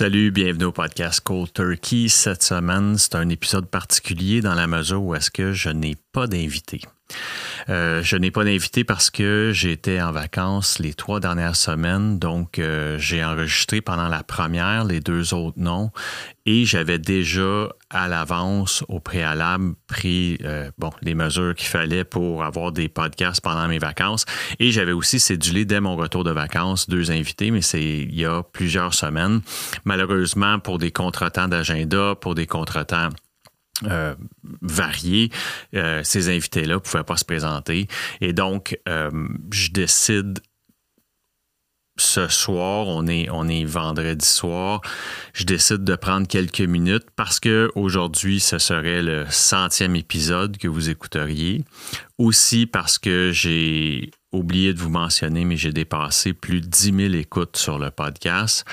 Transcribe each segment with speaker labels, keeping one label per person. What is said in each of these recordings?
Speaker 1: Salut, bienvenue au podcast Cold Turkey. Cette semaine, c'est un épisode particulier dans la mesure où est-ce que je n'ai pas d'invité. Euh, je n'ai pas d'invité parce que j'étais en vacances les trois dernières semaines, donc euh, j'ai enregistré pendant la première les deux autres noms et j'avais déjà à l'avance, au préalable, pris euh, bon, les mesures qu'il fallait pour avoir des podcasts pendant mes vacances. Et j'avais aussi cédulé dès mon retour de vacances deux invités, mais c'est il y a plusieurs semaines. Malheureusement, pour des contretemps d'agenda, pour des contretemps euh, variés, euh, ces invités-là ne pouvaient pas se présenter. Et donc, euh, je décide ce soir, on est, on est vendredi soir, je décide de prendre quelques minutes parce que aujourd'hui, ce serait le centième épisode que vous écouteriez. Aussi parce que j'ai oublié de vous mentionner, mais j'ai dépassé plus de 10 000 écoutes sur le podcast.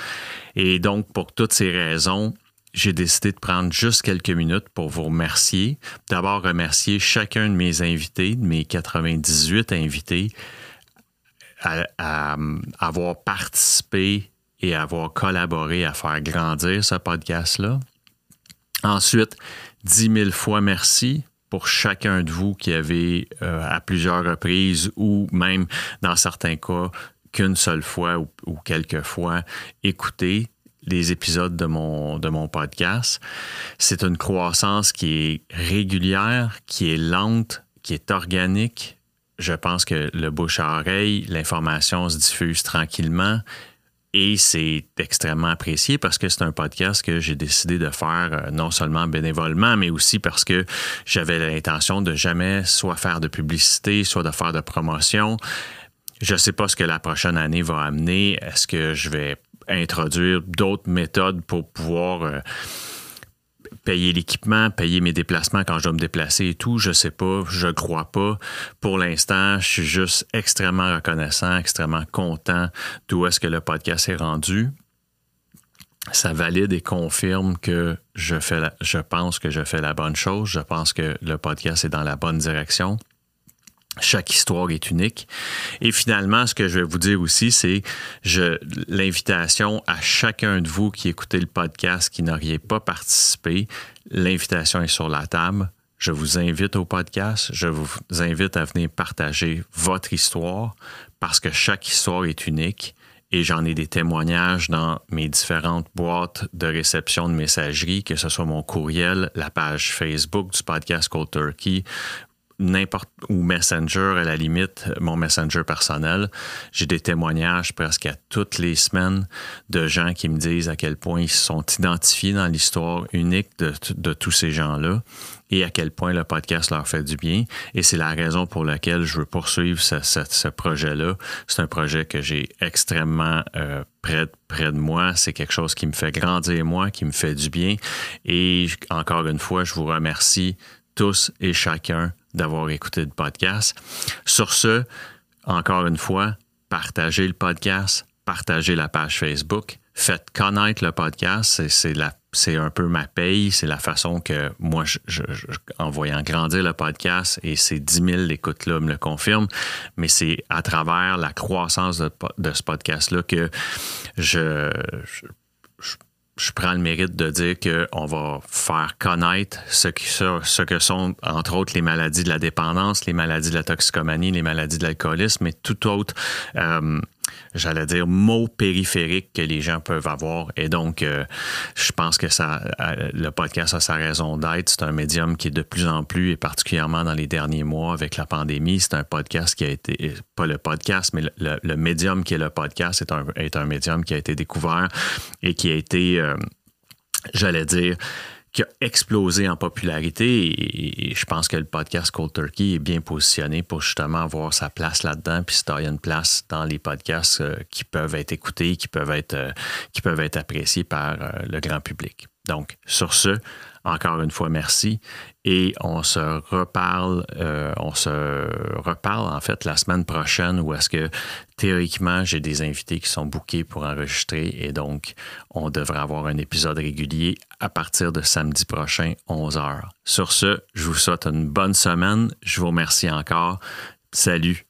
Speaker 1: Et donc, pour toutes ces raisons, j'ai décidé de prendre juste quelques minutes pour vous remercier. D'abord, remercier chacun de mes invités, de mes 98 invités, à, avoir participé et avoir collaboré à faire grandir ce podcast-là. Ensuite, 10 000 fois merci pour chacun de vous qui avez euh, à plusieurs reprises ou même dans certains cas qu'une seule fois ou, ou quelques fois écouté les épisodes de mon, de mon podcast. C'est une croissance qui est régulière, qui est lente, qui est organique. Je pense que le bouche à oreille, l'information se diffuse tranquillement et c'est extrêmement apprécié parce que c'est un podcast que j'ai décidé de faire euh, non seulement bénévolement, mais aussi parce que j'avais l'intention de jamais soit faire de publicité, soit de faire de promotion. Je ne sais pas ce que la prochaine année va amener. Est-ce que je vais introduire d'autres méthodes pour pouvoir euh, payer l'équipement, payer mes déplacements quand je dois me déplacer et tout, je sais pas, je crois pas. Pour l'instant, je suis juste extrêmement reconnaissant, extrêmement content d'où est-ce que le podcast est rendu. Ça valide et confirme que je pense que je fais la bonne chose. Je pense que le podcast est dans la bonne direction. Chaque histoire est unique. Et finalement, ce que je vais vous dire aussi, c'est l'invitation à chacun de vous qui écoutez le podcast, qui n'auriez pas participé. L'invitation est sur la table. Je vous invite au podcast. Je vous invite à venir partager votre histoire parce que chaque histoire est unique et j'en ai des témoignages dans mes différentes boîtes de réception de messagerie, que ce soit mon courriel, la page Facebook du podcast Cold Turkey n'importe ou Messenger à la limite, mon Messenger personnel. J'ai des témoignages presque à toutes les semaines de gens qui me disent à quel point ils se sont identifiés dans l'histoire unique de, de tous ces gens-là et à quel point le podcast leur fait du bien. Et c'est la raison pour laquelle je veux poursuivre ce, ce, projet-là. C'est un projet que j'ai extrêmement euh, près, près de moi. C'est quelque chose qui me fait grandir moi, qui me fait du bien. Et encore une fois, je vous remercie tous et chacun d'avoir écouté le podcast. Sur ce, encore une fois, partagez le podcast, partagez la page Facebook, faites connaître le podcast. C'est un peu ma paye, c'est la façon que moi, en voyant grandir le podcast, et ces 10 000 écoutes-là me le confirment, mais c'est à travers la croissance de, de ce podcast-là que je, je prends le mérite de dire qu'on va faire connaître ce, ce, que sont, entre autres, les maladies de la dépendance, les maladies de la toxicomanie, les maladies de l'alcoolisme et tout autre euh, j'allais dire, mots périphériques que les gens peuvent avoir. Et donc, euh, je pense que ça, euh, le podcast a sa raison d'être. C'est un médium qui est de plus en plus, et particulièrement dans les derniers mois avec la pandémie, c'est un podcast qui a été, pas le podcast, mais le, médium qui est le podcast est un, est un médium qui a été découvert et qui a été, euh, j'allais dire, qui a explosé en popularité et, je pense que le podcast Cold Turkey est bien positionné pour justement avoir sa place là-dedans puis y a une place dans les podcasts euh, qui peuvent être écoutés, qui peuvent être, euh, qui peuvent être appréciés par euh, le grand public. Donc, sur ce, encore une fois, merci. Et on se reparle, euh, on se reparle en fait la semaine prochaine où est-ce que théoriquement j'ai des invités qui sont bookés pour enregistrer et donc on devrait avoir un épisode régulier à partir de samedi prochain, 11h. Sur ce, je vous souhaite une bonne semaine. Je vous remercie encore. Salut.